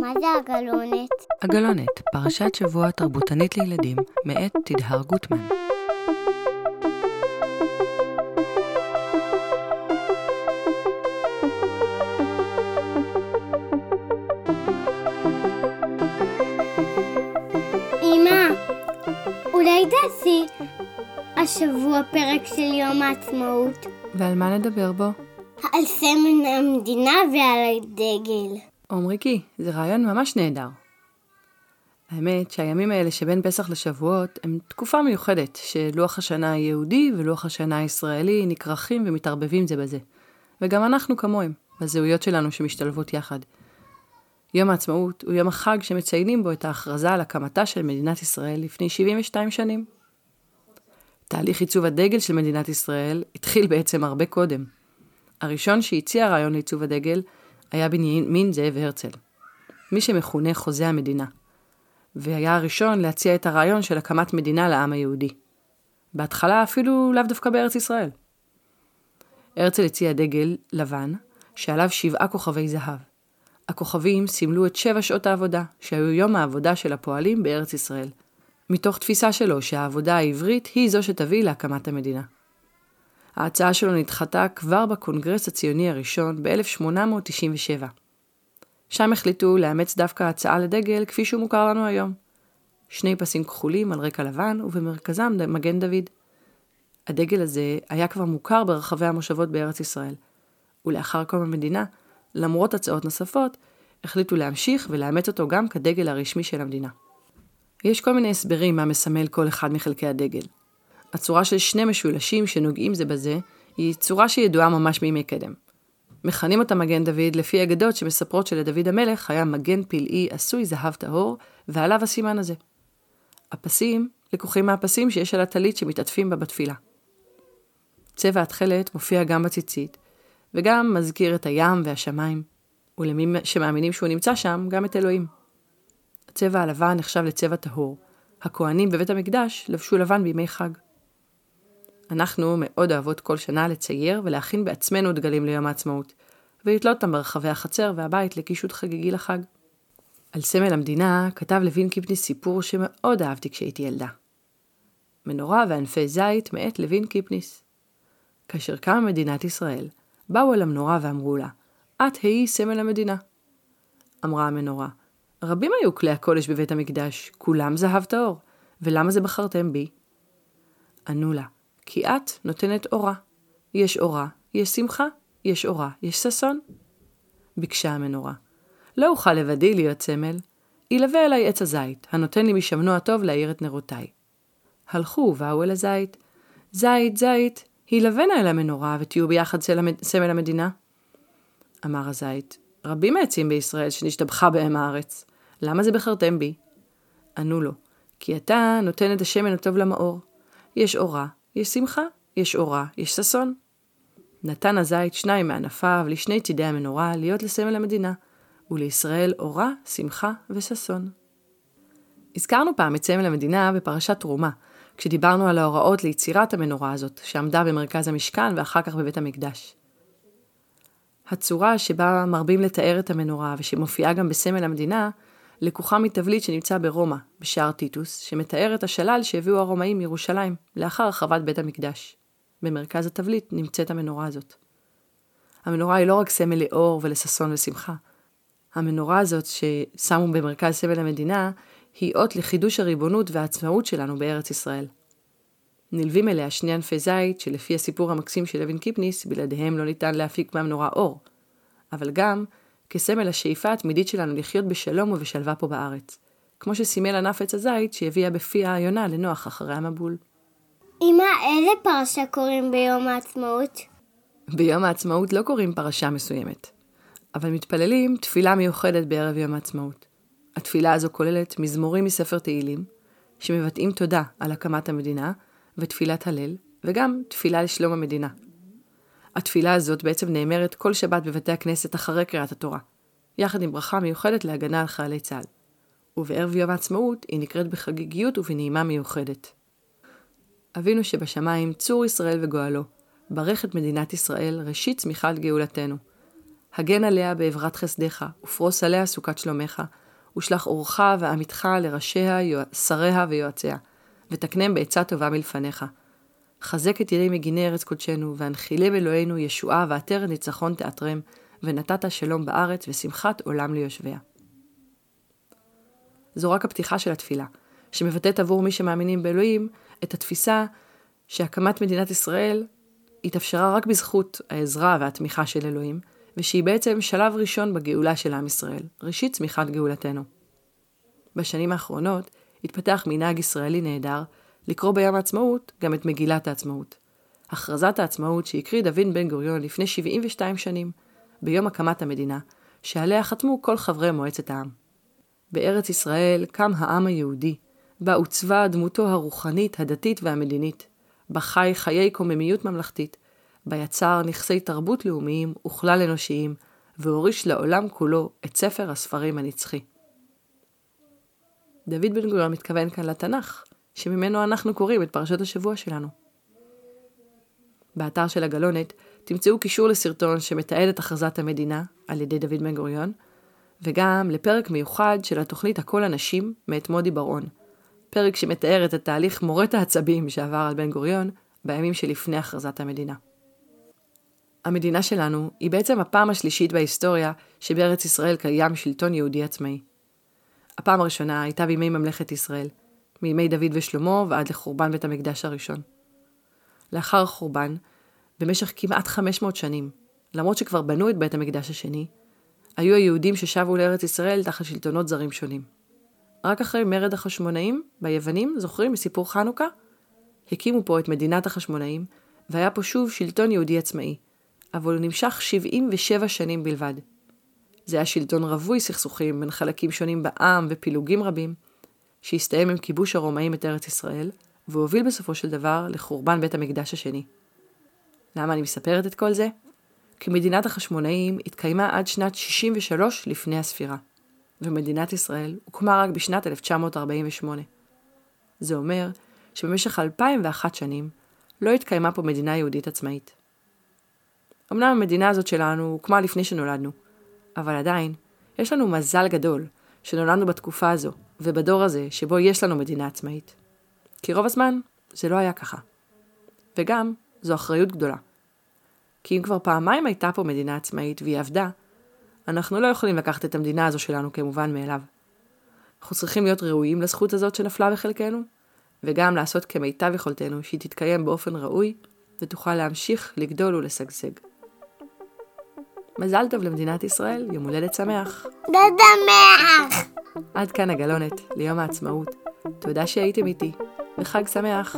מה זה הגלונת? הגלונת, פרשת שבוע תרבותנית לילדים, מאת תדהר גוטמן. אמא, אולי תעשי השבוע פרק של יום העצמאות ועל מה נדבר בו? על סמל המדינה ועל הדגל. עומריקי, זה רעיון ממש נהדר. האמת שהימים האלה שבין פסח לשבועות הם תקופה מיוחדת, שלוח השנה היהודי ולוח השנה הישראלי נכרכים ומתערבבים זה בזה. וגם אנחנו כמוהם, בזהויות שלנו שמשתלבות יחד. יום העצמאות הוא יום החג שמציינים בו את ההכרזה על הקמתה של מדינת ישראל לפני 72 שנים. תהליך עיצוב הדגל של מדינת ישראל התחיל בעצם הרבה קודם. הראשון שהציע רעיון לעיצוב הדגל היה בנימין זאב הרצל, מי שמכונה חוזה המדינה, והיה הראשון להציע את הרעיון של הקמת מדינה לעם היהודי. בהתחלה אפילו לאו דווקא בארץ ישראל. הרצל הציע דגל לבן, שעליו שבעה כוכבי זהב. הכוכבים סימלו את שבע שעות העבודה, שהיו יום העבודה של הפועלים בארץ ישראל, מתוך תפיסה שלו שהעבודה העברית היא זו שתביא להקמת המדינה. ההצעה שלו נדחתה כבר בקונגרס הציוני הראשון ב-1897. שם החליטו לאמץ דווקא הצעה לדגל כפי שהוא מוכר לנו היום. שני פסים כחולים על רקע לבן ובמרכזם מגן דוד. הדגל הזה היה כבר מוכר ברחבי המושבות בארץ ישראל, ולאחר קום המדינה, למרות הצעות נוספות, החליטו להמשיך ולאמץ אותו גם כדגל הרשמי של המדינה. יש כל מיני הסברים מה מסמל כל אחד מחלקי הדגל. הצורה של שני משולשים שנוגעים זה בזה, היא צורה שידועה ממש מימי קדם. מכנים אותה מגן דוד לפי אגדות שמספרות שלדוד המלך היה מגן פלאי עשוי זהב טהור, ועליו הסימן הזה. הפסים לקוחים מהפסים שיש על הטלית שמתעטפים בה בתפילה. צבע התכלת מופיע גם בציצית, וגם מזכיר את הים והשמיים, ולמי שמאמינים שהוא נמצא שם, גם את אלוהים. הצבע הלבן נחשב לצבע טהור. הכוהנים בבית המקדש לבשו לבן בימי חג. אנחנו מאוד אוהבות כל שנה לצייר ולהכין בעצמנו דגלים ליום העצמאות, ולתלות אותם ברחבי החצר והבית לקישוט חגיגי לחג. על סמל המדינה כתב לוין קיפניס סיפור שמאוד אהבתי כשהייתי ילדה. מנורה וענפי זית מאת לוין קיפניס. כאשר קמה מדינת ישראל, באו אל המנורה ואמרו לה, את היי סמל המדינה. אמרה המנורה, רבים היו כלי הקודש בבית המקדש, כולם זהב טהור, ולמה זה בחרתם בי? ענו לה, כי את נותנת אורה. יש אורה, יש שמחה, יש אורה, יש ששון. ביקשה המנורה, לא אוכל לבדי להיות סמל, ילווה אליי עץ הזית, הנותן לי משמנו הטוב להאיר את נרותיי. הלכו ובאו אל הזית. זית, זית, הילבנה אל המנורה ותהיו ביחד סמל המדינה. אמר הזית, רבים העצים בישראל שנשתבחה בהם הארץ. למה זה בחרתם בי? ענו לו, כי אתה נותן את השמן הטוב למאור. יש אורה, יש שמחה, יש אורה, יש ששון. נתן הזית שניים מענפיו לשני צידי המנורה להיות לסמל המדינה, ולישראל אורה, שמחה וששון. הזכרנו פעם את סמל המדינה בפרשת תרומה, כשדיברנו על ההוראות ליצירת המנורה הזאת, שעמדה במרכז המשכן ואחר כך בבית המקדש. הצורה שבה מרבים לתאר את המנורה ושמופיעה גם בסמל המדינה, לקוחה מתבליט שנמצא ברומא, בשער טיטוס, שמתאר את השלל שהביאו הרומאים מירושלים, לאחר החרבת בית המקדש. במרכז התבליט נמצאת המנורה הזאת. המנורה היא לא רק סמל לאור ולששון ושמחה. המנורה הזאת ששמו במרכז סמל המדינה, היא אות לחידוש הריבונות והעצמאות שלנו בארץ ישראל. נלווים אליה שני ענפי זית, שלפי הסיפור המקסים של אבן קיפניס, בלעדיהם לא ניתן להפיק מהמנורה אור. אבל גם כסמל השאיפה התמידית שלנו לחיות בשלום ובשלווה פה בארץ. כמו שסימל ענף עץ הזית שהביאה בפיה היונה לנוח אחרי המבול. אמא, איזה פרשה קוראים ביום העצמאות? ביום העצמאות לא קוראים פרשה מסוימת, אבל מתפללים תפילה מיוחדת בערב יום העצמאות. התפילה הזו כוללת מזמורים מספר תהילים, שמבטאים תודה על הקמת המדינה, ותפילת הלל, וגם תפילה לשלום המדינה. התפילה הזאת בעצם נאמרת כל שבת בבתי הכנסת אחרי קריאת התורה, יחד עם ברכה מיוחדת להגנה על חיילי צה"ל. ובערב יום העצמאות היא נקראת בחגיגיות ובנעימה מיוחדת. אבינו שבשמיים, צור ישראל וגואלו, ברך את מדינת ישראל, ראשית צמיחת גאולתנו. הגן עליה בעברת חסדיך, ופרוס עליה סוכת שלומך, ושלח אורך ועמיתך לראשיה, שריה ויועציה, ותקנם בעצה טובה מלפניך. חזק את ידי מגיני ארץ קודשנו, והנחילם אלוהינו ישועה ועטרת ניצחון תעטרם, ונתת שלום בארץ ושמחת עולם ליושביה. זו רק הפתיחה של התפילה, שמבטאת עבור מי שמאמינים באלוהים את התפיסה שהקמת מדינת ישראל התאפשרה רק בזכות העזרה והתמיכה של אלוהים, ושהיא בעצם שלב ראשון בגאולה של עם ישראל, ראשית צמיחת גאולתנו. בשנים האחרונות התפתח מנהג ישראלי נהדר לקרוא ביום העצמאות גם את מגילת העצמאות. הכרזת העצמאות שהקריא דוד בן גוריון לפני 72 שנים, ביום הקמת המדינה, שעליה חתמו כל חברי מועצת העם. בארץ ישראל קם העם היהודי, בה עוצבה דמותו הרוחנית, הדתית והמדינית, בה חי חיי קוממיות ממלכתית, בה יצר נכסי תרבות לאומיים וכלל אנושיים, והוריש לעולם כולו את ספר הספרים הנצחי. דוד בן גוריון מתכוון כאן לתנ"ך, שממנו אנחנו קוראים את פרשת השבוע שלנו. באתר של הגלונת תמצאו קישור לסרטון שמתעד את הכרזת המדינה על ידי דוד בן גוריון, וגם לפרק מיוחד של התוכנית הכל הנשים מאת מודי בר-און, פרק שמתאר את התהליך מורט העצבים שעבר על בן גוריון בימים שלפני הכרזת המדינה. המדינה שלנו היא בעצם הפעם השלישית בהיסטוריה שבארץ ישראל קיים שלטון יהודי עצמאי. הפעם הראשונה הייתה בימי ממלכת ישראל, מימי דוד ושלמה ועד לחורבן בית המקדש הראשון. לאחר החורבן, במשך כמעט 500 שנים, למרות שכבר בנו את בית המקדש השני, היו היהודים ששבו לארץ ישראל תחת שלטונות זרים שונים. רק אחרי מרד החשמונאים, ביוונים, זוכרים מסיפור חנוכה? הקימו פה את מדינת החשמונאים, והיה פה שוב שלטון יהודי עצמאי, אבל הוא נמשך 77 שנים בלבד. זה היה שלטון רווי סכסוכים בין חלקים שונים בעם ופילוגים רבים, שהסתיים עם כיבוש הרומאים את ארץ ישראל, והוביל בסופו של דבר לחורבן בית המקדש השני. למה אני מספרת את כל זה? כי מדינת החשמונאים התקיימה עד שנת 63 לפני הספירה, ומדינת ישראל הוקמה רק בשנת 1948. זה אומר שבמשך 2001 שנים לא התקיימה פה מדינה יהודית עצמאית. אמנם המדינה הזאת שלנו הוקמה לפני שנולדנו, אבל עדיין, יש לנו מזל גדול שנולדנו בתקופה הזו, ובדור הזה שבו יש לנו מדינה עצמאית. כי רוב הזמן זה לא היה ככה. וגם, זו אחריות גדולה. כי אם כבר פעמיים הייתה פה מדינה עצמאית והיא עבדה, אנחנו לא יכולים לקחת את המדינה הזו שלנו כמובן מאליו. אנחנו צריכים להיות ראויים לזכות הזאת שנפלה בחלקנו, וגם לעשות כמיטב יכולתנו שהיא תתקיים באופן ראוי ותוכל להמשיך לגדול ולשגשג. מזל טוב למדינת ישראל, יום הולדת שמח. שמח! עד כאן הגלונת ליום העצמאות. תודה שהייתם איתי, וחג שמח.